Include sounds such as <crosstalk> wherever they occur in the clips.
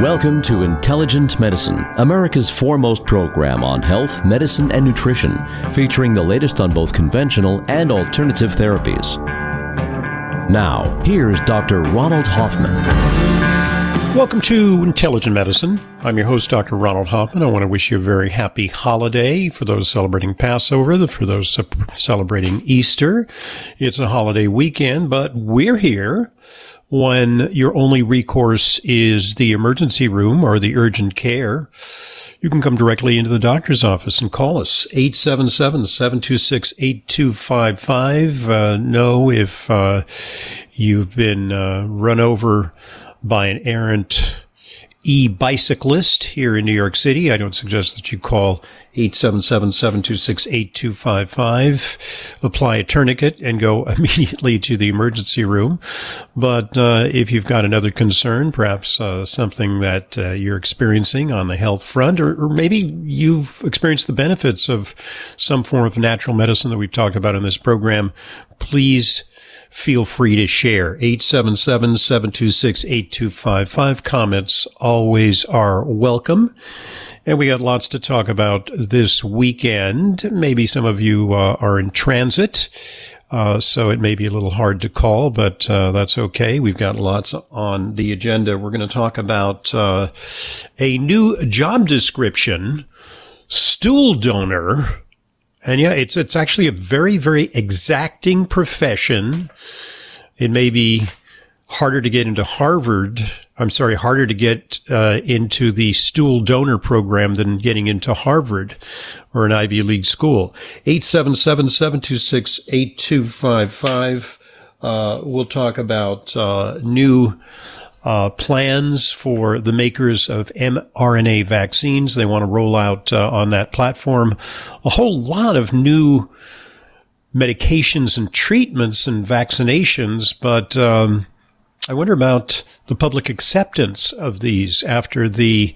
Welcome to Intelligent Medicine, America's foremost program on health, medicine, and nutrition, featuring the latest on both conventional and alternative therapies. Now, here's Dr. Ronald Hoffman. Welcome to Intelligent Medicine. I'm your host, Dr. Ronald Hoffman. I want to wish you a very happy holiday for those celebrating Passover, for those celebrating Easter. It's a holiday weekend, but we're here when your only recourse is the emergency room or the urgent care, you can come directly into the doctor's office and call us 877-726-8255. Uh, know if uh, you've been uh, run over by an errant e-bicyclist here in New York City. I don't suggest that you call 877-726-8255. Apply a tourniquet and go <laughs> immediately to the emergency room. But uh, if you've got another concern, perhaps uh, something that uh, you're experiencing on the health front, or, or, maybe you've experienced the benefits of some form of natural medicine that we've talked about in this program, please feel free to share. 877-726-8255. Comments always are welcome. And we got lots to talk about this weekend. Maybe some of you uh, are in transit. Uh, so it may be a little hard to call, but uh, that's okay. We've got lots on the agenda. We're going to talk about uh, a new job description, stool donor. And yeah, it's it's actually a very very exacting profession. It may be harder to get into Harvard. I'm sorry, harder to get uh, into the stool donor program than getting into Harvard or an Ivy League school. 877-726-8255. Uh, we'll talk about uh, new uh, plans for the makers of mRNA vaccines. They want to roll out uh, on that platform a whole lot of new medications and treatments and vaccinations, but um, I wonder about the public acceptance of these after the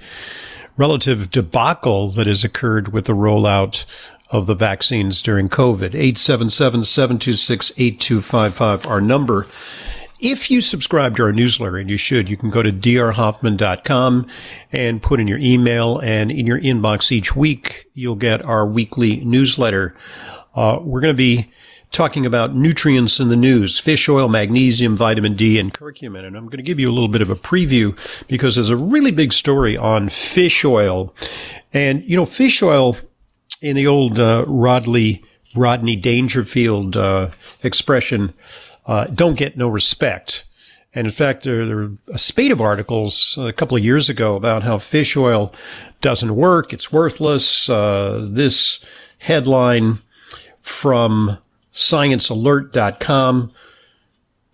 relative debacle that has occurred with the rollout of the vaccines during COVID. 877-726-8255, our number. If you subscribe to our newsletter, and you should, you can go to drhoffman.com and put in your email, and in your inbox each week, you'll get our weekly newsletter. Uh, we're going to be talking about nutrients in the news, fish oil, magnesium, vitamin D, and curcumin. And I'm going to give you a little bit of a preview because there's a really big story on fish oil. And, you know, fish oil in the old uh, Rodley, Rodney Dangerfield uh, expression, uh, don't get no respect. And in fact, there, there were a spate of articles a couple of years ago about how fish oil doesn't work. It's worthless. Uh, this headline from sciencealert.com.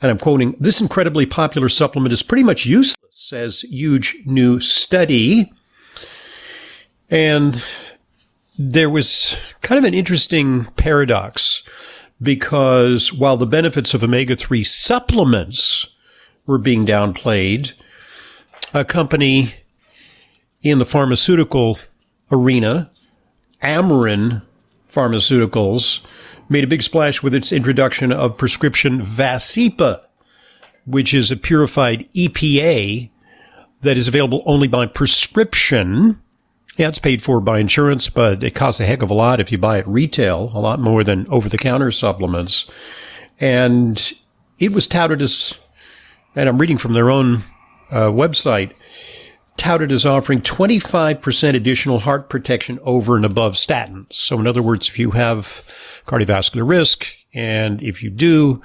And I'm quoting, this incredibly popular supplement is pretty much useless, says huge new study. And there was kind of an interesting paradox because while the benefits of omega 3 supplements were being downplayed, a company in the pharmaceutical arena, Amarin Pharmaceuticals, made a big splash with its introduction of prescription Vascepa, which is a purified EPA that is available only by prescription. Yeah, it's paid for by insurance, but it costs a heck of a lot if you buy it retail, a lot more than over the counter supplements. And it was touted as, and I'm reading from their own uh, website, touted as offering 25% additional heart protection over and above statins. So in other words, if you have cardiovascular risk, and if you do,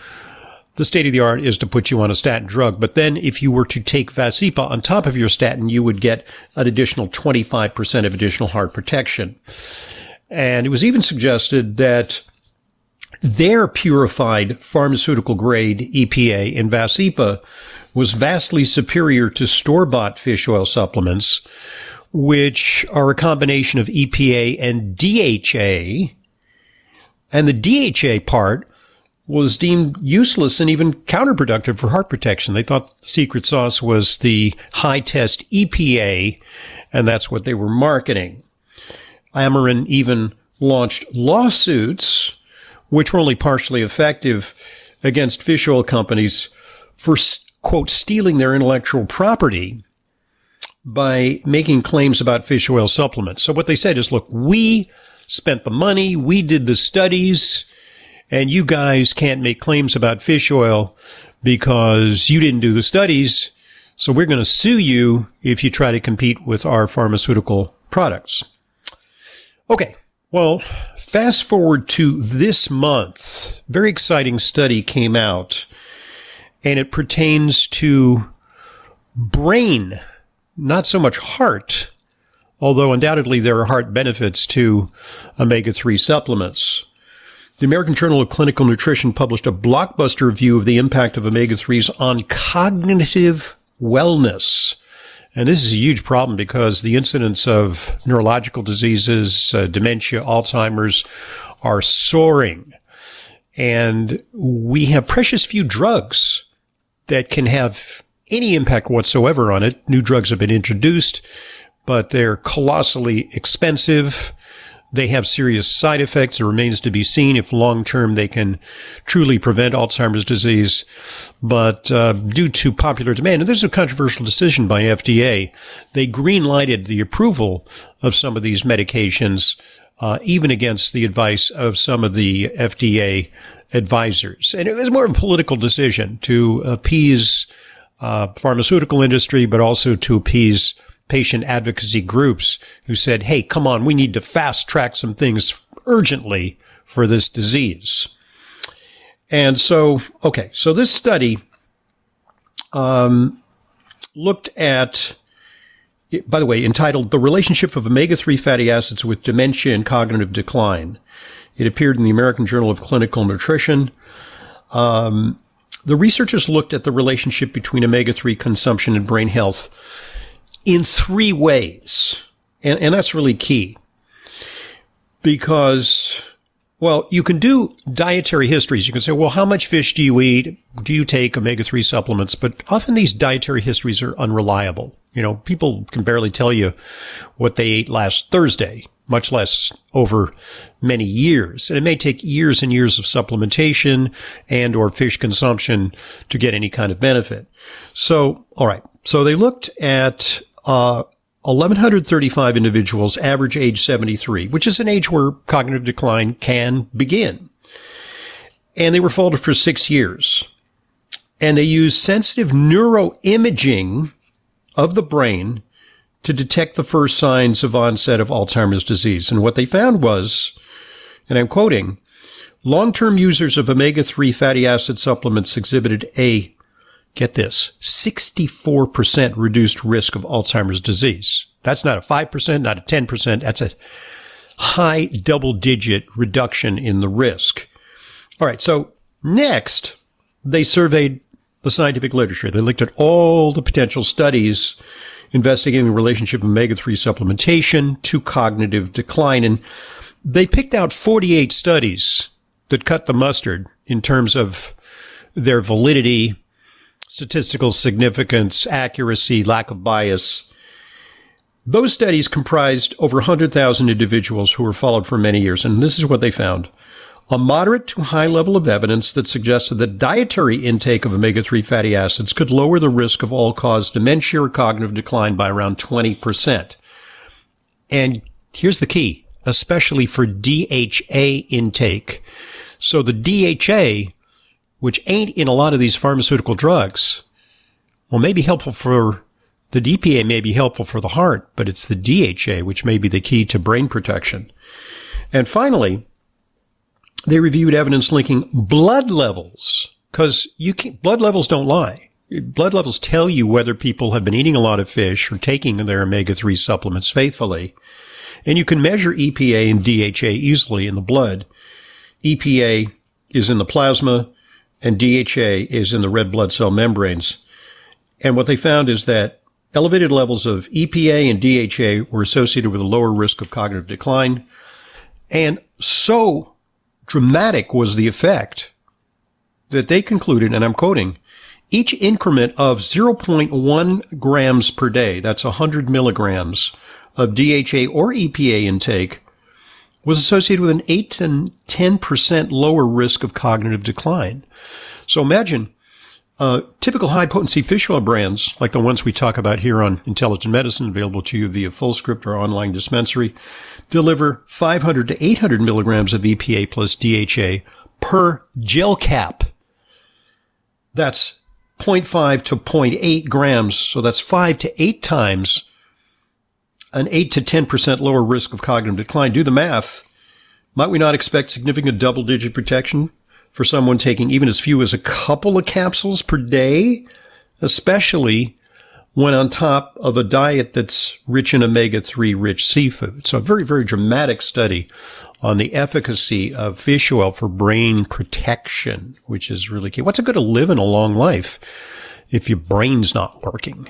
the state of the art is to put you on a statin drug. But then if you were to take Vascepa on top of your statin, you would get an additional 25% of additional heart protection. And it was even suggested that their purified pharmaceutical grade EPA in Vascepa was vastly superior to store-bought fish oil supplements, which are a combination of EPA and DHA. And the DHA part was deemed useless and even counterproductive for heart protection. They thought the secret sauce was the high test EPA, and that's what they were marketing. Amarin even launched lawsuits, which were only partially effective against fish oil companies for quote, stealing their intellectual property by making claims about fish oil supplements. So what they said is, look, we spent the money, we did the studies, and you guys can't make claims about fish oil because you didn't do the studies. So we're going to sue you if you try to compete with our pharmaceutical products. Okay. Well, fast forward to this month. Very exciting study came out and it pertains to brain, not so much heart, although undoubtedly there are heart benefits to omega 3 supplements. The American Journal of Clinical Nutrition published a blockbuster review of the impact of omega 3s on cognitive wellness. And this is a huge problem because the incidence of neurological diseases, uh, dementia, Alzheimer's are soaring. And we have precious few drugs that can have any impact whatsoever on it. New drugs have been introduced, but they're colossally expensive. They have serious side effects. It remains to be seen if long term they can truly prevent Alzheimer's disease. But uh, due to popular demand, and this is a controversial decision by FDA, they green lighted the approval of some of these medications, uh, even against the advice of some of the FDA advisors. And it was more of a political decision to appease uh, pharmaceutical industry, but also to appease patient advocacy groups who said, Hey, come on, we need to fast track some things urgently for this disease. And so, okay, so this study um, looked at, by the way, entitled The Relationship of Omega 3 Fatty Acids with Dementia and Cognitive Decline. It appeared in the American Journal of Clinical Nutrition. Um, the researchers looked at the relationship between omega 3 consumption and brain health in three ways. And, and that's really key because, well, you can do dietary histories. You can say, well, how much fish do you eat? Do you take omega 3 supplements? But often these dietary histories are unreliable. You know, people can barely tell you what they ate last Thursday, much less over many years. And it may take years and years of supplementation and or fish consumption to get any kind of benefit. So, all right. So they looked at uh, 1,135 individuals, average age 73, which is an age where cognitive decline can begin. And they were followed for six years. And they used sensitive neuroimaging of the brain to detect the first signs of onset of Alzheimer's disease. And what they found was, and I'm quoting, long-term users of omega-3 fatty acid supplements exhibited a get this, 64% reduced risk of Alzheimer's disease. That's not a 5%, not a 10%. That's a high double digit reduction in the risk. All right. So next, they surveyed the scientific literature. They looked at all the potential studies investigating the relationship of omega-3 supplementation to cognitive decline. And they picked out 48 studies that cut the mustard in terms of their validity statistical significance, accuracy, lack of bias. Those studies comprised over 100,000 individuals who were followed for many years, and this is what they found. A moderate to high level of evidence that suggested that dietary intake of omega 3 fatty acids could lower the risk of all cause dementia or cognitive decline by around 20%. And here's the key, especially for DHA intake. So the DHA which ain't in a lot of these pharmaceutical drugs, well, may be helpful for the DPA may be helpful for the heart, but it's the DHA which may be the key to brain protection. And finally, they reviewed evidence linking blood levels because you can, blood levels don't lie. Blood levels tell you whether people have been eating a lot of fish or taking their omega-3 supplements faithfully. And you can measure EPA and DHA easily in the blood. EPA is in the plasma and DHA is in the red blood cell membranes. And what they found is that elevated levels of EPA and DHA were associated with a lower risk of cognitive decline. And so dramatic was the effect that they concluded, and I'm quoting, each increment of 0.1 grams per day, that's 100 milligrams of DHA or EPA intake, was associated with an 8 to 10% lower risk of cognitive decline. So imagine Uh, typical high potency fish oil brands, like the ones we talk about here on Intelligent Medicine, available to you via Fullscript or online dispensary, deliver 500 to 800 milligrams of EPA plus DHA per gel cap. That's 0.5 to 0.8 grams. So that's five to eight times an 8 to 10% lower risk of cognitive decline. Do the math. Might we not expect significant double digit protection for someone taking even as few as a couple of capsules per day, especially when on top of a diet that's rich in omega 3 rich seafood. So a very, very dramatic study on the efficacy of fish oil for brain protection, which is really key. What's it going to live in a long life if your brain's not working?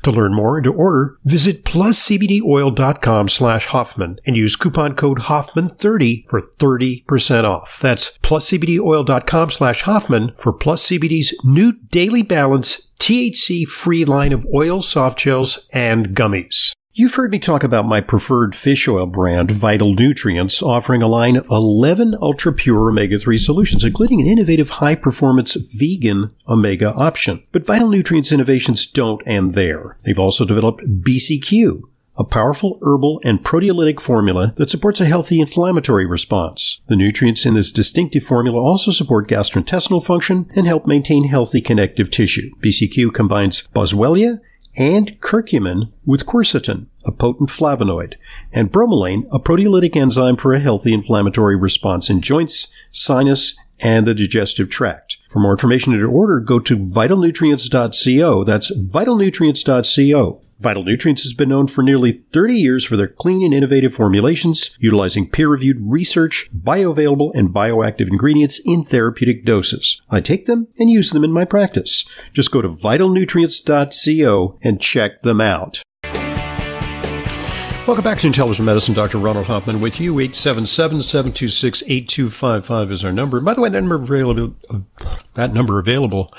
To learn more and to order, visit pluscbdoil.com slash Hoffman and use coupon code Hoffman30 for 30% off. That's pluscbdoil.com slash Hoffman for Plus CBD's new Daily Balance THC free line of oils, soft gels, and gummies. You've heard me talk about my preferred fish oil brand, Vital Nutrients, offering a line of 11 ultra pure omega 3 solutions, including an innovative high performance vegan omega option. But Vital Nutrients innovations don't end there. They've also developed BCQ, a powerful herbal and proteolytic formula that supports a healthy inflammatory response. The nutrients in this distinctive formula also support gastrointestinal function and help maintain healthy connective tissue. BCQ combines boswellia and curcumin with quercetin, a potent flavonoid, and bromelain, a proteolytic enzyme for a healthy inflammatory response in joints, sinus, and the digestive tract. For more information and to order, go to vitalnutrients.co. That's vitalnutrients.co. Vital Nutrients has been known for nearly 30 years for their clean and innovative formulations, utilizing peer-reviewed research, bioavailable and bioactive ingredients in therapeutic doses. I take them and use them in my practice. Just go to vitalnutrients.co and check them out. Welcome back to Intelligent Medicine. Dr. Ronald Hoffman with you. 877-726-8255 is our number. By the way, that number available, uh, that number available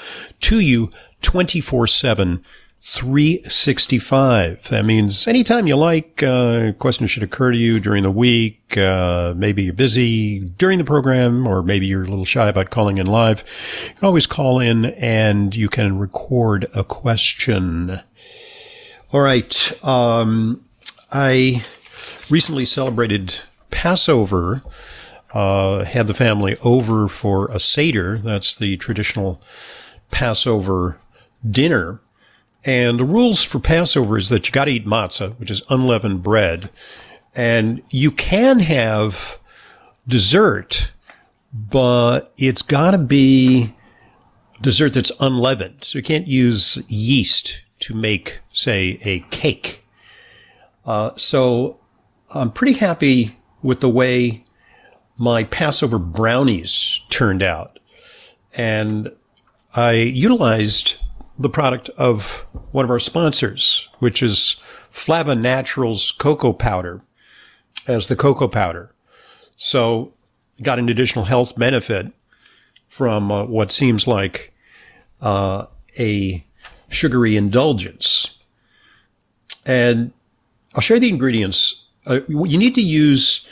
to you 24-7 365. That means anytime you like, uh, a question should occur to you during the week. Uh, maybe you're busy during the program, or maybe you're a little shy about calling in live. You can always call in and you can record a question. All right. Um, I recently celebrated Passover. Uh, had the family over for a Seder. That's the traditional Passover dinner. And the rules for Passover is that you got to eat matzah, which is unleavened bread. And you can have dessert, but it's got to be dessert that's unleavened. So you can't use yeast to make, say, a cake. Uh, so I'm pretty happy with the way my Passover brownies turned out. And I utilized the product of one of our sponsors, which is Flava Naturals cocoa powder as the cocoa powder. So got an additional health benefit from uh, what seems like uh, a sugary indulgence. And I'll share the ingredients. Uh, you need to use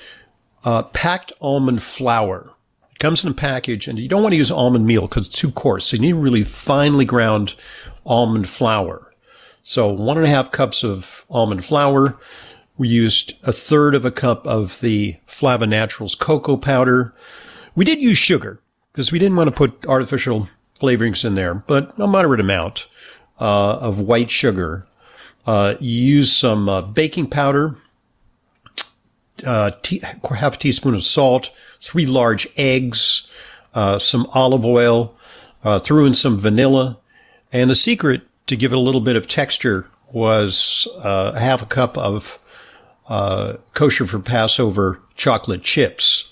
uh, packed almond flour comes in a package, and you don't want to use almond meal because it's too coarse. So you need really finely ground almond flour. So one and a half cups of almond flour. We used a third of a cup of the Flava Naturals cocoa powder. We did use sugar because we didn't want to put artificial flavorings in there, but a moderate amount uh, of white sugar. Uh, use some uh, baking powder, uh, half a teaspoon of salt, three large eggs, uh, some olive oil, uh, threw in some vanilla. And the secret to give it a little bit of texture was uh, half a cup of uh, kosher for Passover chocolate chips.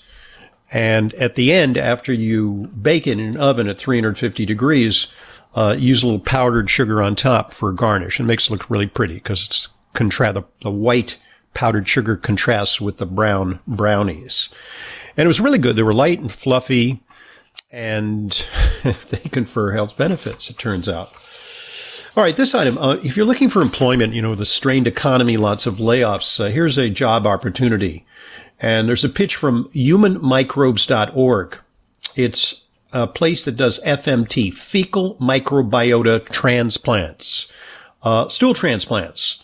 And at the end, after you bake it in an oven at 350 degrees, uh, use a little powdered sugar on top for a garnish. It makes it look really pretty because it's contra- the, the white powdered sugar contrasts with the brown brownies. And it was really good. They were light and fluffy and <laughs> they confer health benefits, it turns out. All right, this item, uh, if you're looking for employment, you know, the strained economy, lots of layoffs, uh, here's a job opportunity. And there's a pitch from humanmicrobes.org. It's a place that does FMT, fecal microbiota transplants, uh, stool transplants.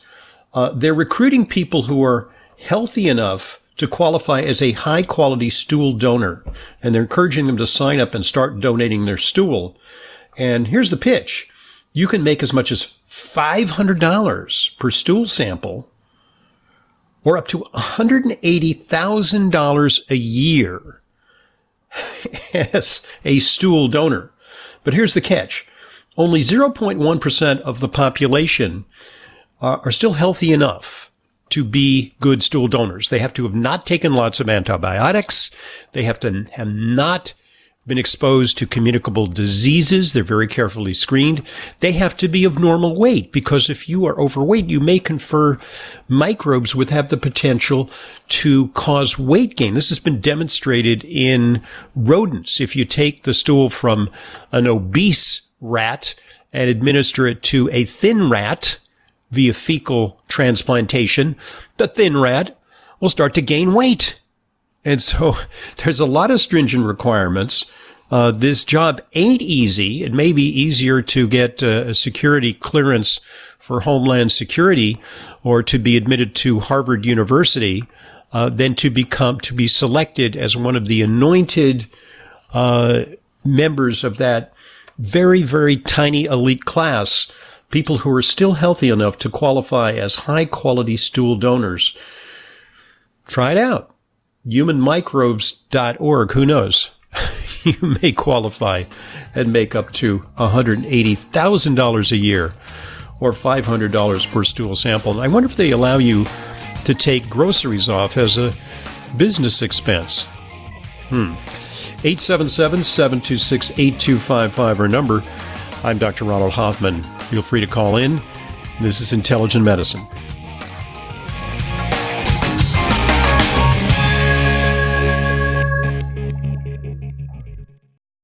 Uh, they're recruiting people who are healthy enough to qualify as a high quality stool donor. And they're encouraging them to sign up and start donating their stool. And here's the pitch. You can make as much as $500 per stool sample or up to $180,000 a year <laughs> as a stool donor. But here's the catch. Only 0.1% of the population are, are still healthy enough to be good stool donors. They have to have not taken lots of antibiotics. They have to have not been exposed to communicable diseases. They're very carefully screened. They have to be of normal weight because if you are overweight, you may confer microbes which have the potential to cause weight gain. This has been demonstrated in rodents. If you take the stool from an obese rat and administer it to a thin rat via fecal transplantation, the thin rat will start to gain weight. And so <laughs> there's a lot of stringent requirements. Uh, this job ain't easy. It may be easier to get uh, a security clearance for Homeland Security or to be admitted to Harvard University uh, than to become to be selected as one of the anointed uh, members of that very very tiny elite class. People who are still healthy enough to qualify as high quality stool donors. Try it out humanmicrobes.org. Who knows? <laughs> you may qualify and make up to $180,000 a year or $500 per stool sample. I wonder if they allow you to take groceries off as a business expense. Hmm. 877 726 8255, our number. I'm Dr. Ronald Hoffman. Feel free to call in. This is Intelligent Medicine.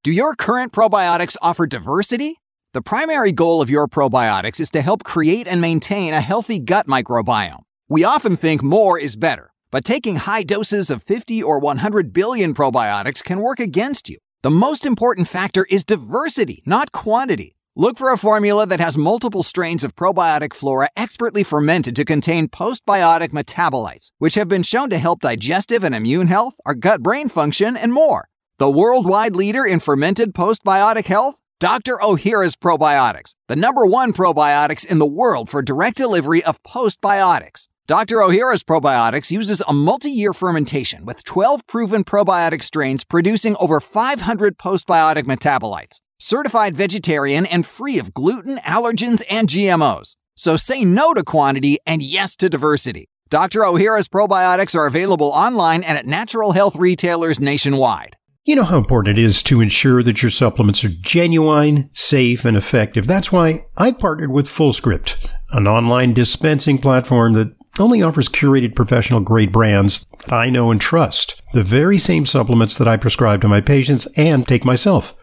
Do your current probiotics offer diversity? The primary goal of your probiotics is to help create and maintain a healthy gut microbiome. We often think more is better, but taking high doses of 50 or 100 billion probiotics can work against you. The most important factor is diversity, not quantity. Look for a formula that has multiple strains of probiotic flora expertly fermented to contain postbiotic metabolites, which have been shown to help digestive and immune health, our gut brain function, and more. The worldwide leader in fermented postbiotic health? Dr. Ohhira's Probiotics, the number one probiotics in the world for direct delivery of postbiotics. Dr. Ohhira's Probiotics uses a multi year fermentation with 12 proven probiotic strains producing over 500 postbiotic metabolites, certified vegetarian and free of gluten, allergens, and GMOs. So say no to quantity and yes to diversity. Dr. Ohhira's Probiotics are available online and at natural health retailers nationwide. You know how important it is to ensure that your supplements are genuine, safe, and effective. That's why I partnered with FullScript, an online dispensing platform that only offers curated professional grade brands that I know and trust. The very same supplements that I prescribe to my patients and take myself.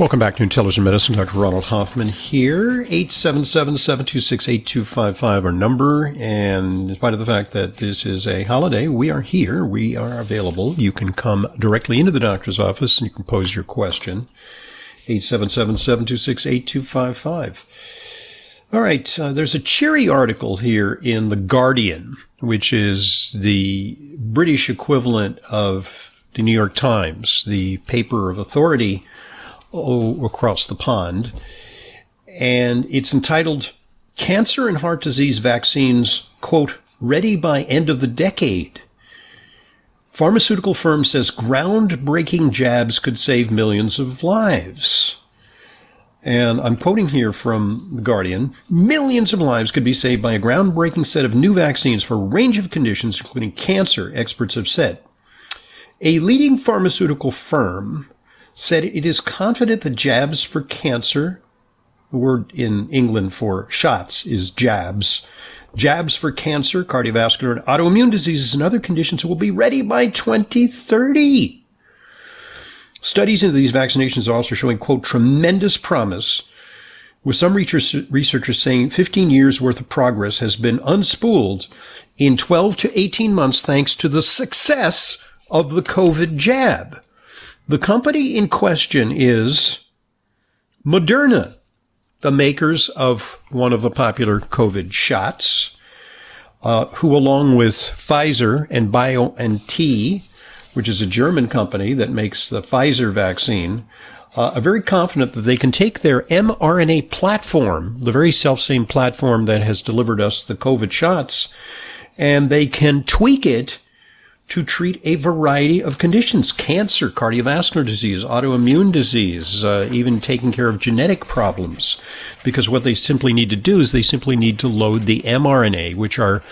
Welcome back to Intelligent Medicine. Dr. Ronald Hoffman here. 877-726-8255 our number. And in spite of the fact that this is a holiday, we are here. We are available. You can come directly into the doctor's office and you can pose your question. 877-726-8255. All right. Uh, there's a cheery article here in The Guardian, which is the British equivalent of the New York Times, the paper of authority oh, across the pond. And it's entitled Cancer and Heart Disease Vaccines, quote, ready by end of the decade. Pharmaceutical firm says groundbreaking jabs could save millions of lives. And I'm quoting here from The Guardian millions of lives could be saved by a groundbreaking set of new vaccines for a range of conditions, including cancer, experts have said. A leading pharmaceutical firm said it is confident that jabs for cancer, the word in England for shots is jabs, jabs for cancer, cardiovascular, and autoimmune diseases and other conditions will be ready by 2030. Studies into these vaccinations are also showing, quote, tremendous promise, with some researchers saying 15 years worth of progress has been unspooled in 12 to 18 months thanks to the success of the COVID jab. The company in question is Moderna, the makers of one of the popular COVID shots, uh, who, along with Pfizer and BioNTech, which is a German company that makes the Pfizer vaccine, uh, are very confident that they can take their mRNA platform, the very self same platform that has delivered us the COVID shots, and they can tweak it to treat a variety of conditions cancer, cardiovascular disease, autoimmune disease, uh, even taking care of genetic problems. Because what they simply need to do is they simply need to load the mRNA, which are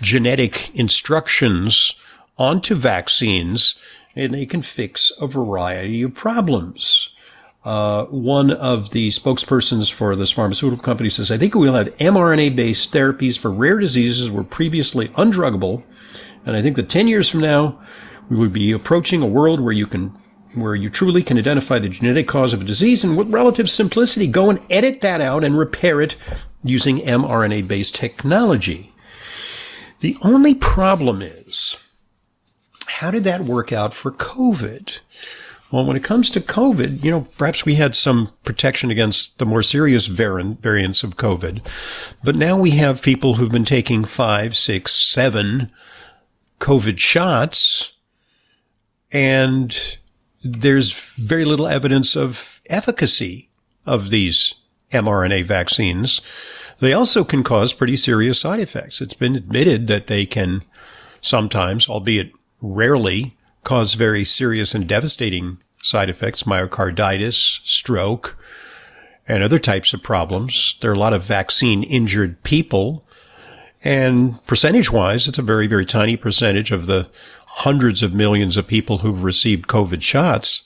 genetic instructions, onto vaccines, and they can fix a variety of problems. Uh, one of the spokespersons for this pharmaceutical company says, I think we'll have mRNA based therapies for rare diseases were previously undruggable and I think that 10 years from now, we would be approaching a world where you can where you truly can identify the genetic cause of a disease and with relative simplicity go and edit that out and repair it using mRNA based technology. The only problem is how did that work out for COVID? Well, when it comes to COVID, you know, perhaps we had some protection against the more serious variants of COVID, but now we have people who've been taking five, six, seven COVID shots, and there's very little evidence of efficacy of these mRNA vaccines. They also can cause pretty serious side effects. It's been admitted that they can sometimes, albeit rarely, cause very serious and devastating side effects, myocarditis, stroke, and other types of problems. There are a lot of vaccine injured people and percentage wise, it's a very, very tiny percentage of the hundreds of millions of people who've received COVID shots,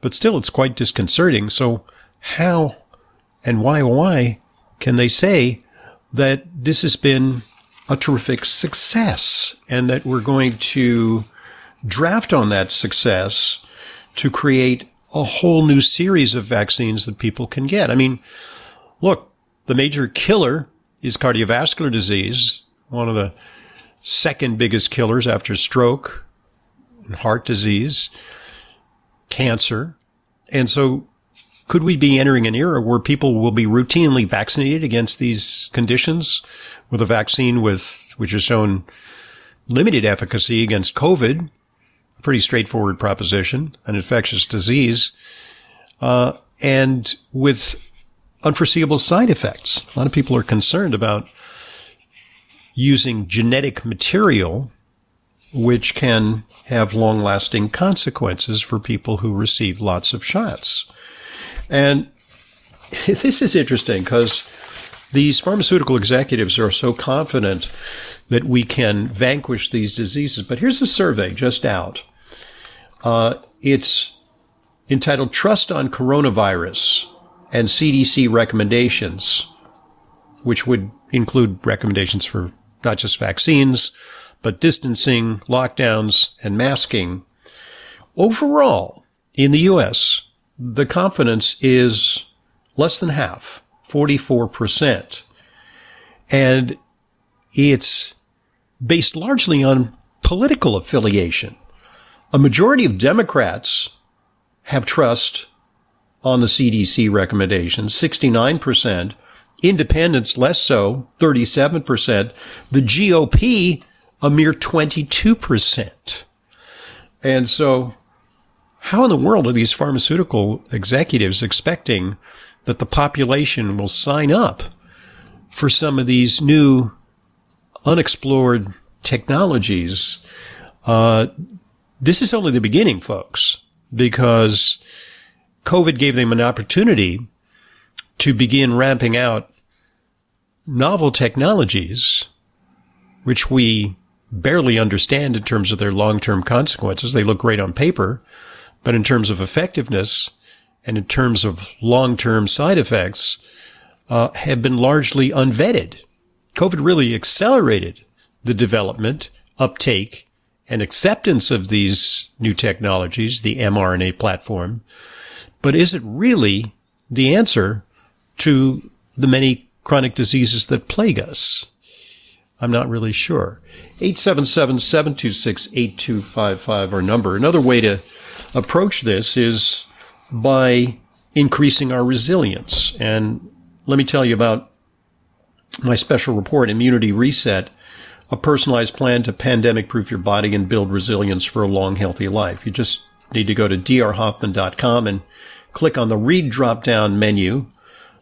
but still it's quite disconcerting. So how and why, why can they say that this has been a terrific success and that we're going to draft on that success to create a whole new series of vaccines that people can get? I mean, look, the major killer is cardiovascular disease, one of the second biggest killers after stroke and heart disease, cancer. And so could we be entering an era where people will be routinely vaccinated against these conditions with a vaccine with, which has shown limited efficacy against COVID? Pretty straightforward proposition, an infectious disease, uh, and with unforeseeable side effects. A lot of people are concerned about using genetic material, which can have long lasting consequences for people who receive lots of shots. And <laughs> this is interesting because these pharmaceutical executives are so confident that we can vanquish these diseases. But here's a survey just out. Uh, it's entitled Trust on Coronavirus and CDC Recommendations, which would include recommendations for not just vaccines, but distancing, lockdowns, and masking. Overall, in the U.S., the confidence is less than half, 44%. And it's based largely on political affiliation. A majority of Democrats have trust on the CDC recommendations, 69%. Independents less so, 37%. The GOP, a mere 22%. And so, how in the world are these pharmaceutical executives expecting that the population will sign up for some of these new unexplored technologies? Uh, this is only the beginning, folks, because COVID gave them an opportunity to begin ramping out novel technologies, which we barely understand in terms of their long-term consequences. They look great on paper, but in terms of effectiveness and in terms of long-term side effects, uh, have been largely unvetted. COVID really accelerated the development, uptake, and acceptance of these new technologies, the mRNA platform. But is it really the answer to the many chronic diseases that plague us? I'm not really sure. 877-726-8255 our number. Another way to approach this is by increasing our resilience. And let me tell you about my special report, Immunity Reset, a personalized plan to pandemic proof your body and build resilience for a long, healthy life. You just need to go to drhoffman.com and click on the read drop down menu,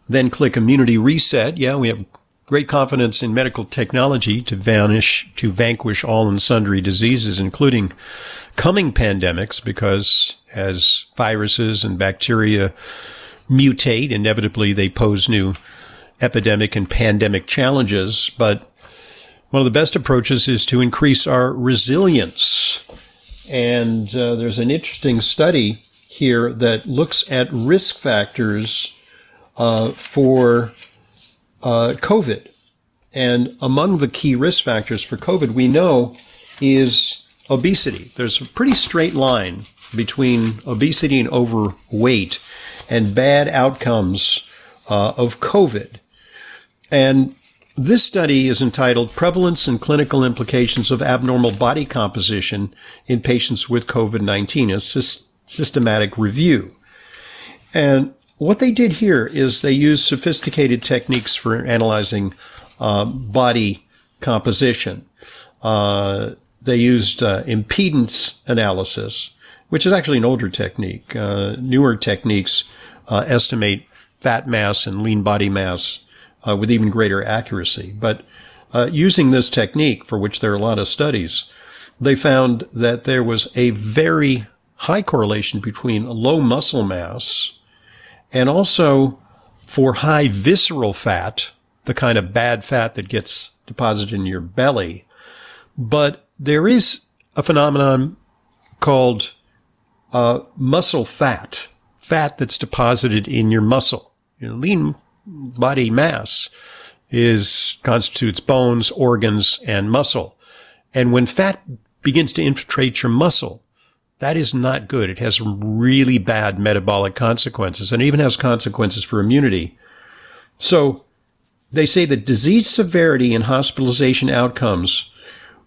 then click immunity reset. Yeah, we have great confidence in medical technology to vanish, to vanquish all and sundry diseases, including coming pandemics, because as viruses and bacteria mutate, inevitably they pose new epidemic and pandemic challenges. But one of the best approaches is to increase our resilience. And uh, there's an interesting study here that looks at risk factors uh, for uh, COVID. And among the key risk factors for COVID, we know is obesity. There's a pretty straight line between obesity and overweight and bad outcomes uh, of COVID. And this study is entitled Prevalence and Clinical Implications of Abnormal Body Composition in Patients with COVID-19, a sy- systematic review. And what they did here is they used sophisticated techniques for analyzing uh, body composition. Uh, they used uh, impedance analysis, which is actually an older technique. Uh, newer techniques uh, estimate fat mass and lean body mass uh, with even greater accuracy. But uh, using this technique, for which there are a lot of studies, they found that there was a very high correlation between low muscle mass and also for high visceral fat, the kind of bad fat that gets deposited in your belly. But there is a phenomenon called uh, muscle fat, fat that's deposited in your muscle. Lean body mass is constitutes bones, organs, and muscle. And when fat begins to infiltrate your muscle, that is not good. It has really bad metabolic consequences and even has consequences for immunity. So they say that disease severity and hospitalization outcomes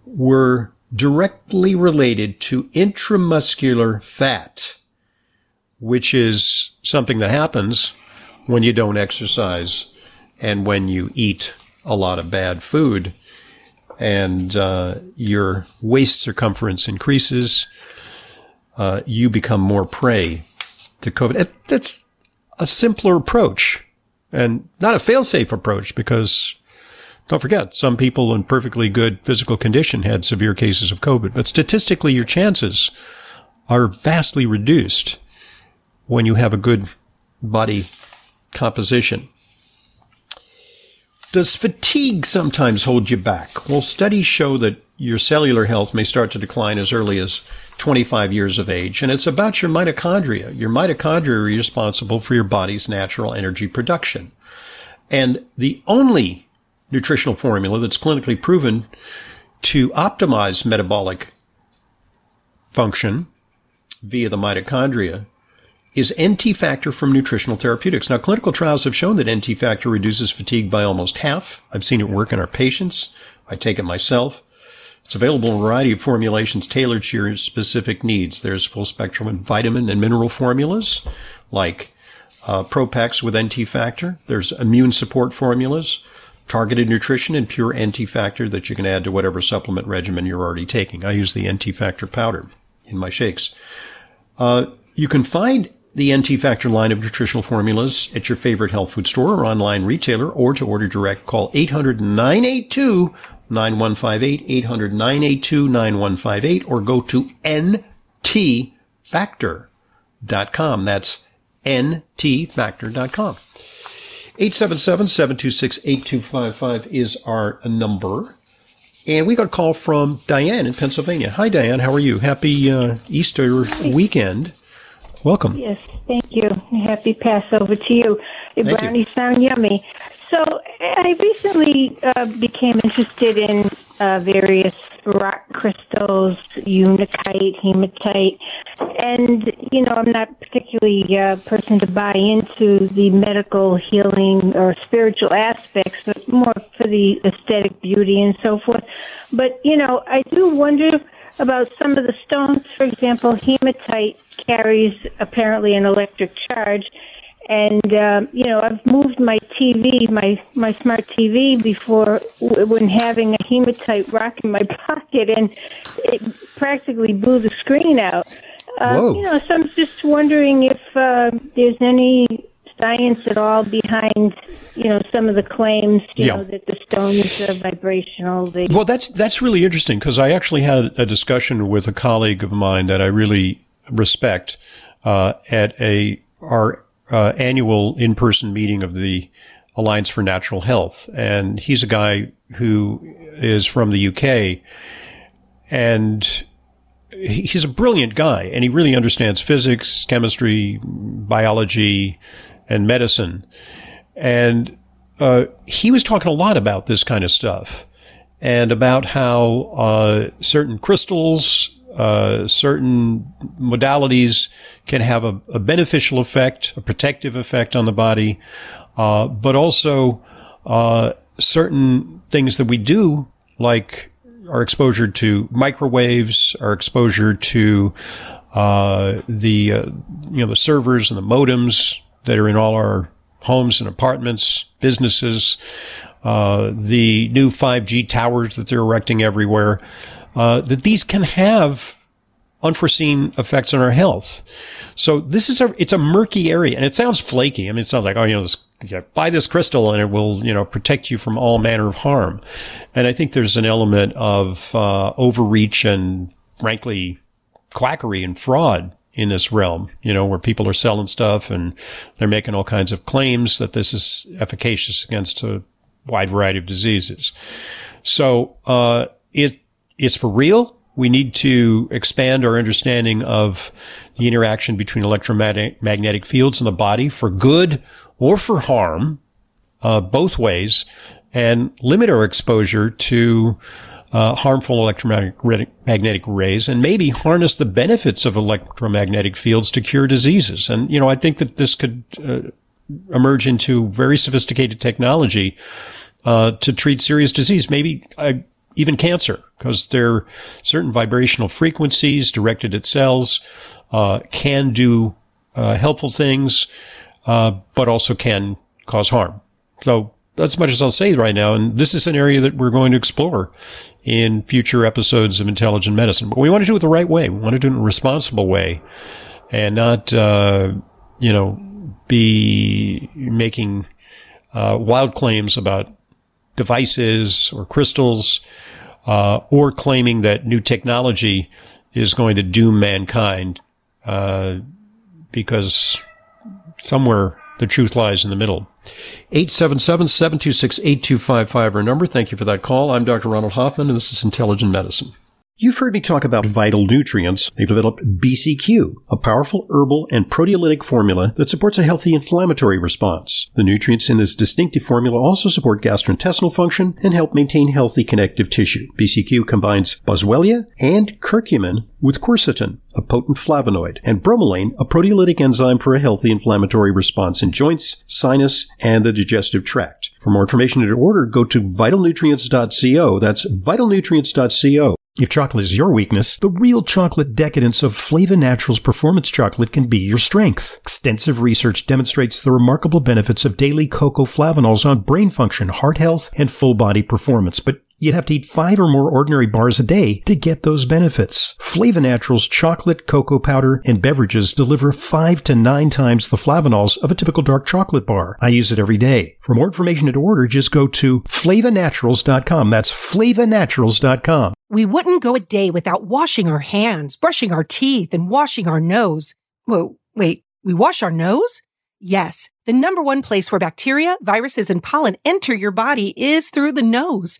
were directly related to intramuscular fat, which is something that happens when you don't exercise and when you eat a lot of bad food and uh, your waist circumference increases, uh, you become more prey to COVID. That's a simpler approach and not a fail-safe approach because don't forget, some people in perfectly good physical condition had severe cases of COVID, but statistically your chances are vastly reduced when you have a good body composition. Does fatigue sometimes hold you back? Well, studies show that your cellular health may start to decline as early as 25 years of age, and it's about your mitochondria. Your mitochondria are responsible for your body's natural energy production. And the only nutritional formula that's clinically proven to optimize metabolic function via the mitochondria is NT factor from nutritional therapeutics. Now, clinical trials have shown that NT factor reduces fatigue by almost half. I've seen it work in our patients. I take it myself. It's available in a variety of formulations tailored to your specific needs. There's full spectrum and vitamin and mineral formulas like uh, Propax with NT factor. There's immune support formulas, targeted nutrition, and pure NT factor that you can add to whatever supplement regimen you're already taking. I use the NT factor powder in my shakes. Uh, you can find the NT Factor line of nutritional formulas at your favorite health food store or online retailer, or to order direct, call 800 982 9158, 800 982 9158, or go to ntfactor.com. That's ntfactor.com. 877-726-8255 is our number. And we got a call from Diane in Pennsylvania. Hi, Diane. How are you? Happy uh, Easter weekend. Welcome. Yes, thank you. Happy Passover to you. The Thank brownies sound yummy. So I recently uh, became interested in uh, various rock crystals, unakite, hematite, and you know I'm not particularly a person to buy into the medical healing or spiritual aspects, but more for the aesthetic beauty and so forth. But you know I do wonder about some of the stones. For example, hematite carries apparently an electric charge and um, you know I've moved my TV, my my smart TV before when having a hematite rock in my <laughs> pocket, and it practically blew the screen out. Uh, You know, so I'm just wondering if uh, there's any science at all behind you know some of the claims you Yeah. know that the stones are vibrational. They Well, that's that's really interesting because I actually had a discussion with a colleague of mine that I really respect uh, at a our uh, annual in-person meeting of the Alliance for Natural Health, and he's a guy who is from the UK, and he's a brilliant guy, and he really understands physics, chemistry, biology, and medicine, and uh, he was talking a lot about this kind of stuff and about how uh, certain crystals, uh, certain modalities can have a, a beneficial effect, a protective effect on the body, uh, but also uh, certain things that we do, like our exposure to microwaves, our exposure to uh, the you know the servers and the modems that are in all our homes and apartments, businesses, uh, the new 5G towers that they're erecting everywhere, uh, that these can have unforeseen effects on our health. So this is a it's a murky area, and it sounds flaky. I mean, it sounds like oh, you know, this, yeah, buy this crystal and it will you know protect you from all manner of harm. And I think there's an element of uh, overreach and frankly quackery and fraud in this realm, you know, where people are selling stuff and they're making all kinds of claims that this is efficacious against a wide variety of diseases. So, uh, it, it's for real. We need to expand our understanding of the interaction between electromagnetic magnetic fields in the body for good or for harm, uh, both ways, and limit our exposure to uh, harmful electromagnetic rays and maybe harness the benefits of electromagnetic fields to cure diseases. And, you know, I think that this could uh, emerge into very sophisticated technology uh, to treat serious disease, maybe uh, even cancer, because there are certain vibrational frequencies directed at cells uh, can do uh, helpful things, uh, but also can cause harm. So that's as much as I'll say right now. And this is an area that we're going to explore in future episodes of Intelligent Medicine. But we want to do it the right way. We want to do it in a responsible way and not, uh, you know, be making uh, wild claims about devices or crystals uh, or claiming that new technology is going to doom mankind uh, because somewhere the truth lies in the middle. 877-726-8255 our number. Thank you for that call. I'm Dr. Ronald Hoffman, and this is Intelligent Medicine. You've heard me talk about vital nutrients. They've developed BCQ, a powerful herbal and proteolytic formula that supports a healthy inflammatory response. The nutrients in this distinctive formula also support gastrointestinal function and help maintain healthy connective tissue. BCQ combines boswellia and curcumin with quercetin, a potent flavonoid, and bromelain, a proteolytic enzyme for a healthy inflammatory response in joints, sinus, and the digestive tract. For more information and to order, go to vitalnutrients.co. That's vitalnutrients.co. If chocolate is your weakness, the real chocolate decadence of Flava Naturals Performance Chocolate can be your strength. Extensive research demonstrates the remarkable benefits of daily cocoa flavanols on brain function, heart health, and full body performance. But You'd have to eat five or more ordinary bars a day to get those benefits. Flava Naturals chocolate, cocoa powder, and beverages deliver five to nine times the flavanols of a typical dark chocolate bar. I use it every day. For more information and to order, just go to flavanaturals.com. That's flavanaturals.com. We wouldn't go a day without washing our hands, brushing our teeth, and washing our nose. Whoa, wait, we wash our nose? Yes, the number one place where bacteria, viruses, and pollen enter your body is through the nose.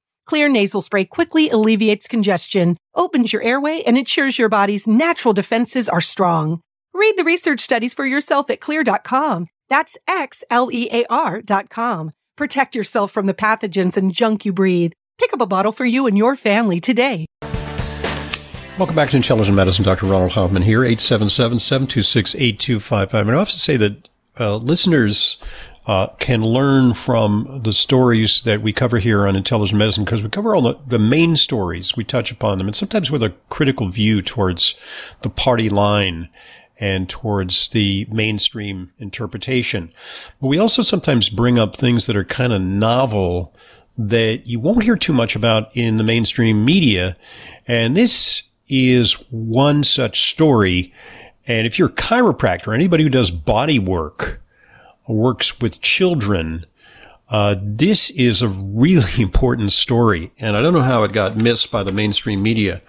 Xlear nasal spray quickly alleviates congestion, opens your airway, and ensures your body's natural defenses are strong. Read the research studies for yourself at xlear.com. That's X-L-E-A-R dot com. Protect yourself from the pathogens and junk you breathe. Pick up a bottle for you and your family today. Welcome back to Intelligent Medicine. Dr. Ronald Hoffman here, 877-726-8255. I often say that uh, listeners uh, can learn from the stories that we cover here on Intelligent Medicine because we cover all the, the main stories. We touch upon them and sometimes with a critical view towards the party line and towards the mainstream interpretation. But we also sometimes bring up things that are kind of novel that you won't hear too much about in the mainstream media. And this is one such story. And if you're a chiropractor, anybody who does body work, works with children. Uh, this is a really <laughs> important story, and I don't know how it got missed by the mainstream media.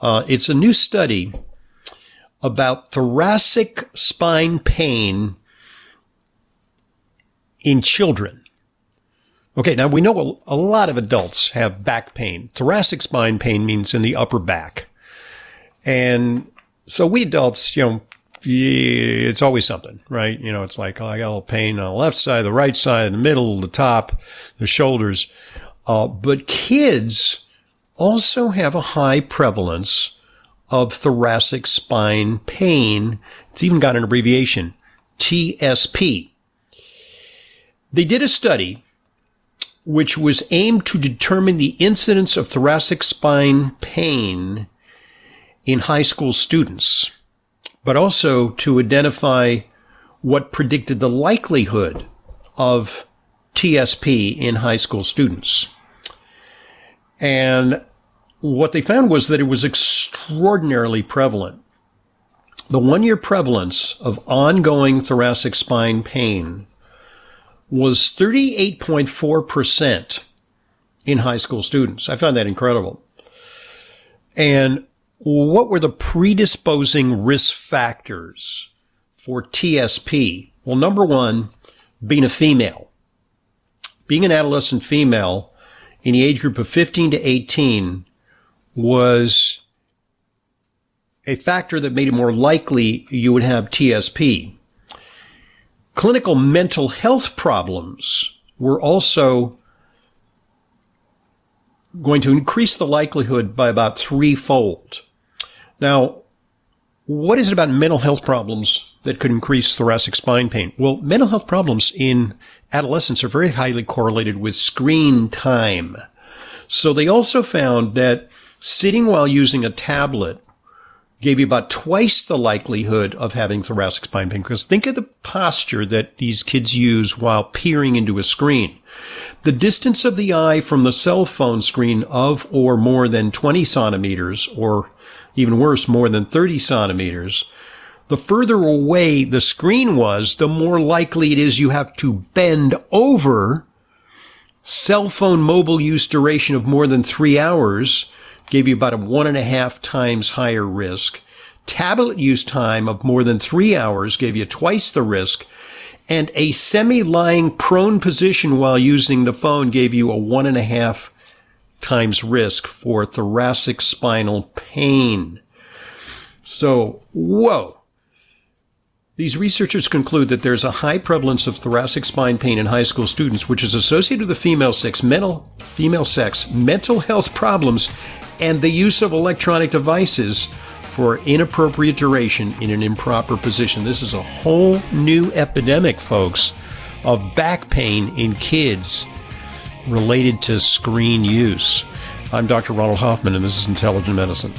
Uh, it's a new study about thoracic spine pain in children. Okay, now we know a, a lot of adults have back pain. Thoracic spine pain means in the upper back. And so we adults, you know, it's always something, right? You know, it's like, oh, I got a little pain on the left side, the right side, the middle, the top, the shoulders. Uh, but kids also have a high prevalence of thoracic spine pain. It's even got an abbreviation, TSP. They did a study which was aimed to determine the incidence of thoracic spine pain in high school students but also to identify what predicted the likelihood of TSP in high school students. And what they found was that it was extraordinarily prevalent. The one year prevalence of ongoing thoracic spine pain was 38.4% in high school students. I found that incredible. And what were the predisposing risk factors for TSP? Well, number one, being a female. Being an adolescent female in the age group of 15 to 18 was a factor that made it more likely you would have TSP. Clinical mental health problems were also going to increase the likelihood by about threefold. Now, what is it about mental health problems that could increase thoracic spine pain? Well, mental health problems in adolescents are very highly correlated with screen time. So they also found that sitting while using a tablet gave you about twice the likelihood of having thoracic spine pain. Because think of the posture that these kids use while peering into a screen. The distance of the eye from the cell phone screen of or more than 20 centimeters or even worse, more than 30 centimeters, the further away the screen was, the more likely it is you have to bend over. Cell phone mobile use duration of more than three hours gave you about a one and a half times higher risk. Tablet use time of more than three hours gave you twice the risk. And a semi lying prone position while using the phone gave you a one and a half times risk for thoracic spinal pain. So, whoa. These researchers conclude that there's a high prevalence of thoracic spine pain in high school students, which is associated with the female sex, mental, female sex, mental health problems, and the use of electronic devices for inappropriate duration in an improper position. This is a whole new epidemic, folks, of back pain in kids related to screen use. I'm Dr. Ronald Hoffman, and this is Intelligent Medicine.